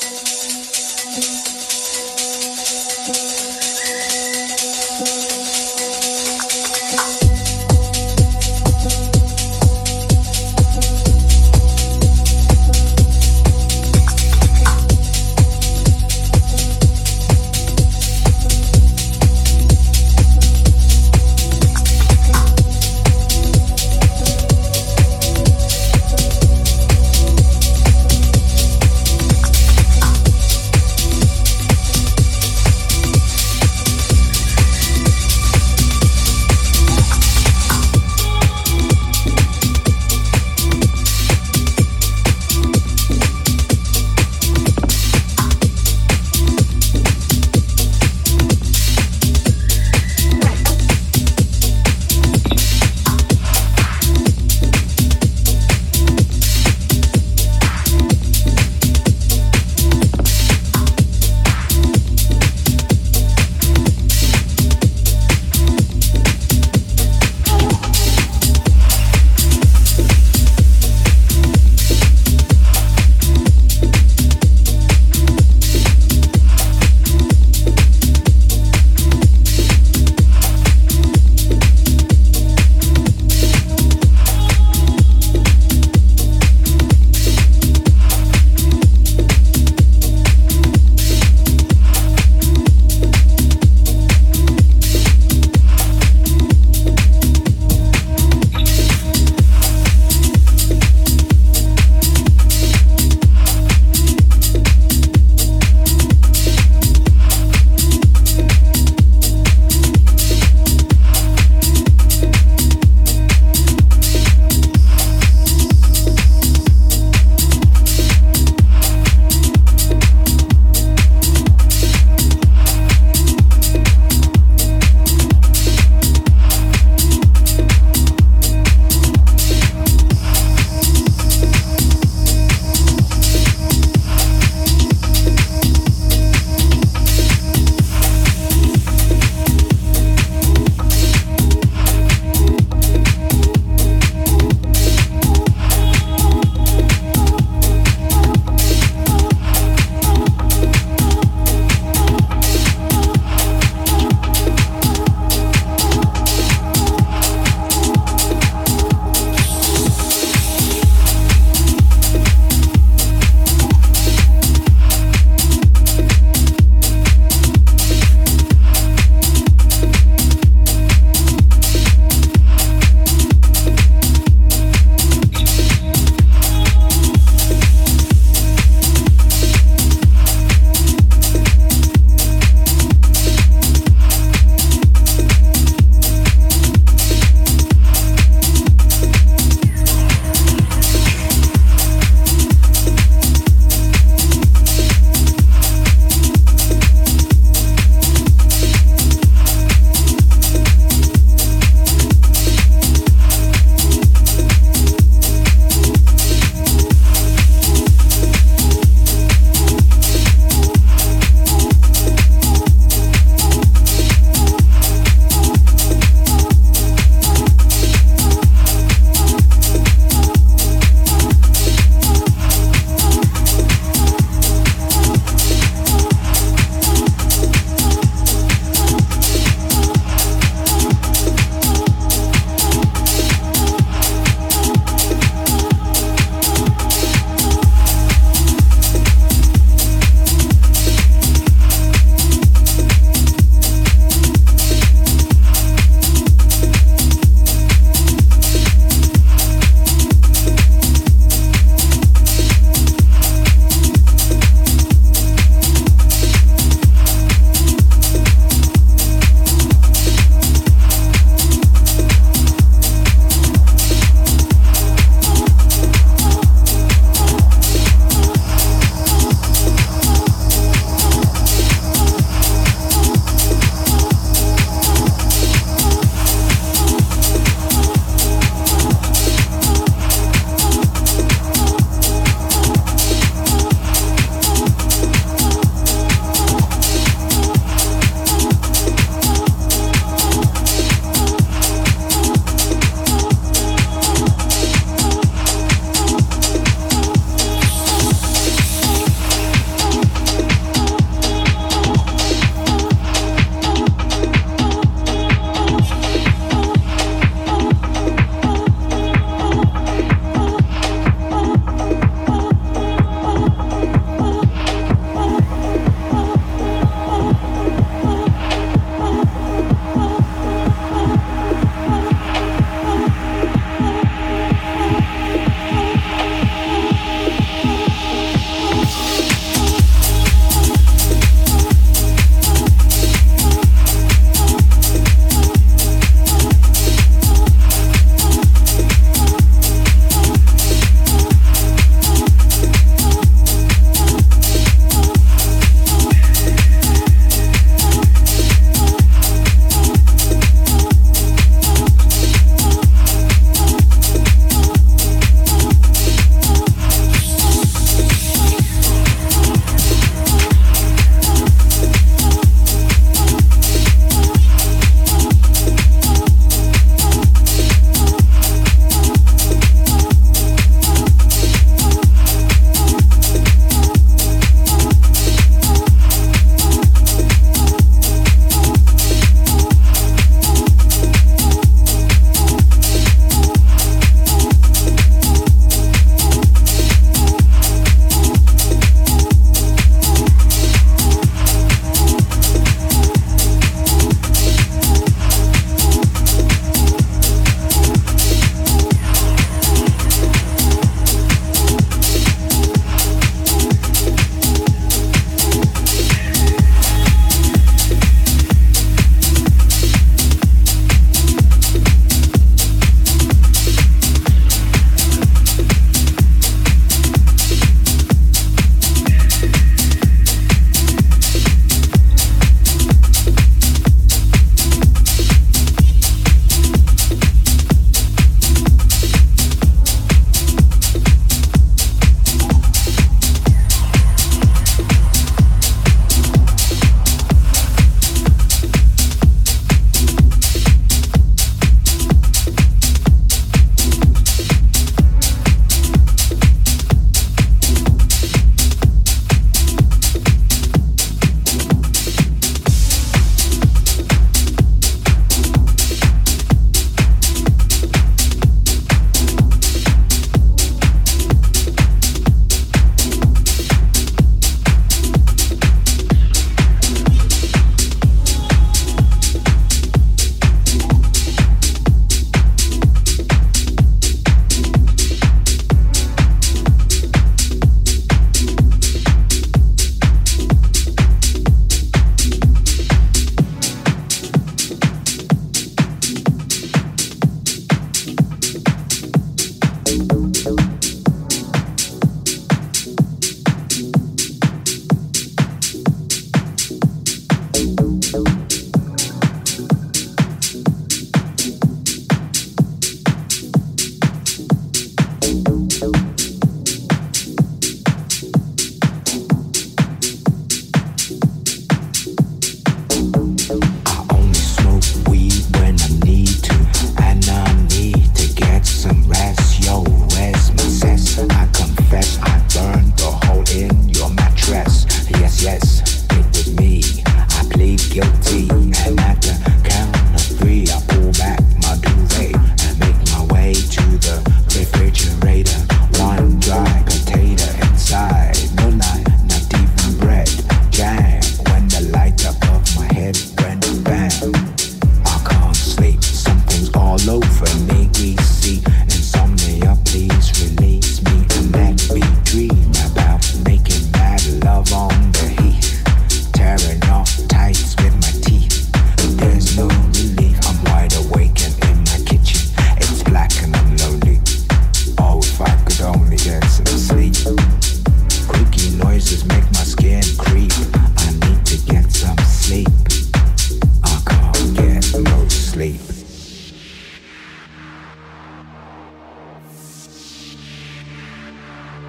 Thank you.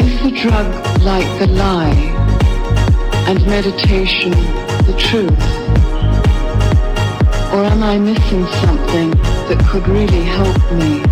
Is the drug like the lie and meditation the truth? Or am I missing something that could really help me?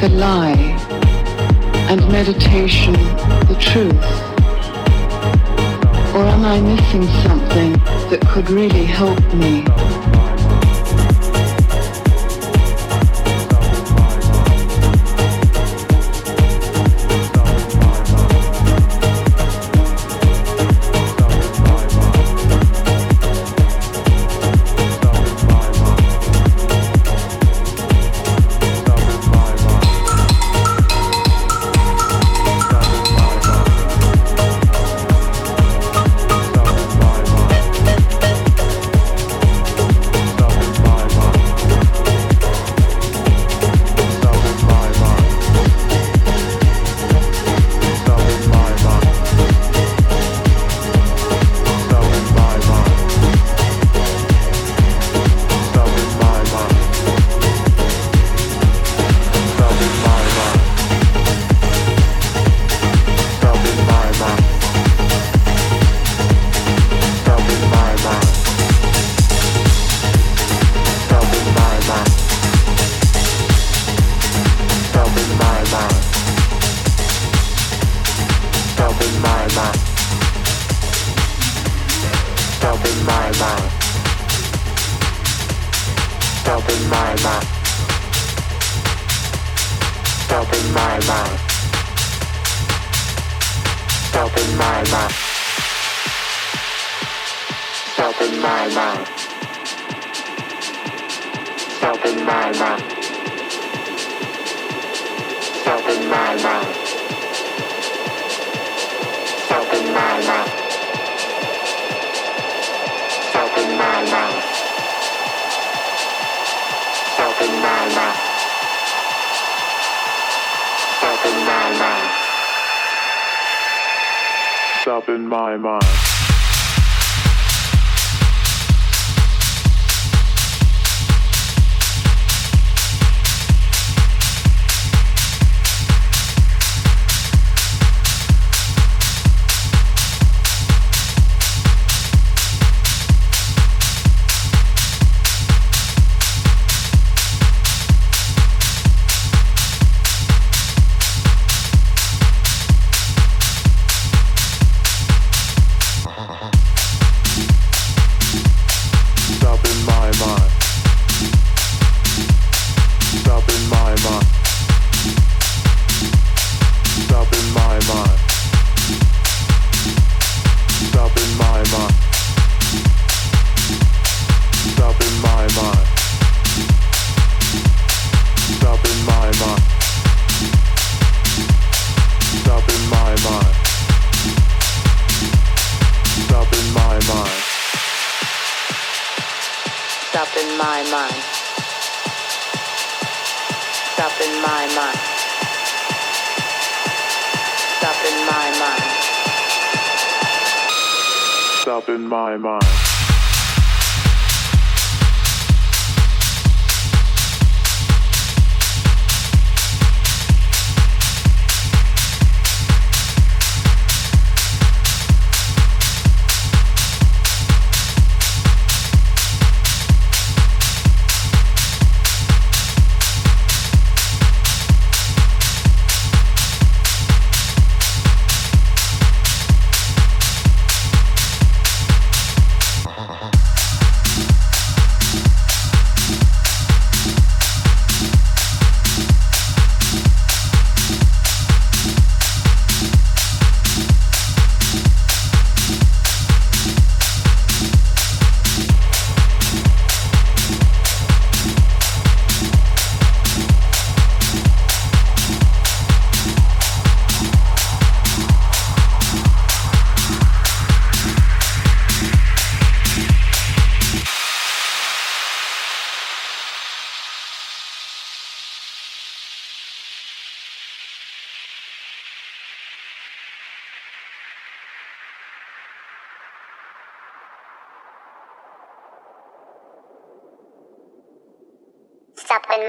the lie and meditation the truth? Or am I missing something that could really help me? up in my mind.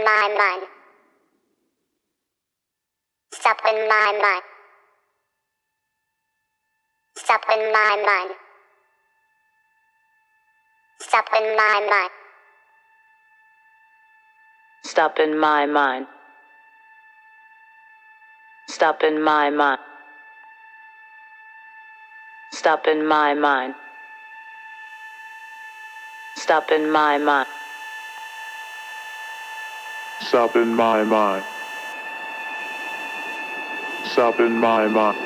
My mind. Stop in my mind. Stop in my mind. Stop in my mind. Stop in my mind. Stop in my mind. Stop in my mind. Stop in my mind. Stop in my mind. Stop in my mind.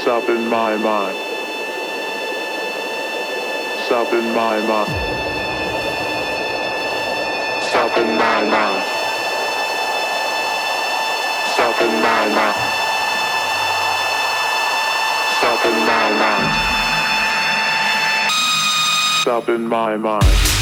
Stop in my mind. Stop in my mind. Stop in my mind. Stop in my mind. Stop in my mind. Stop in my mind.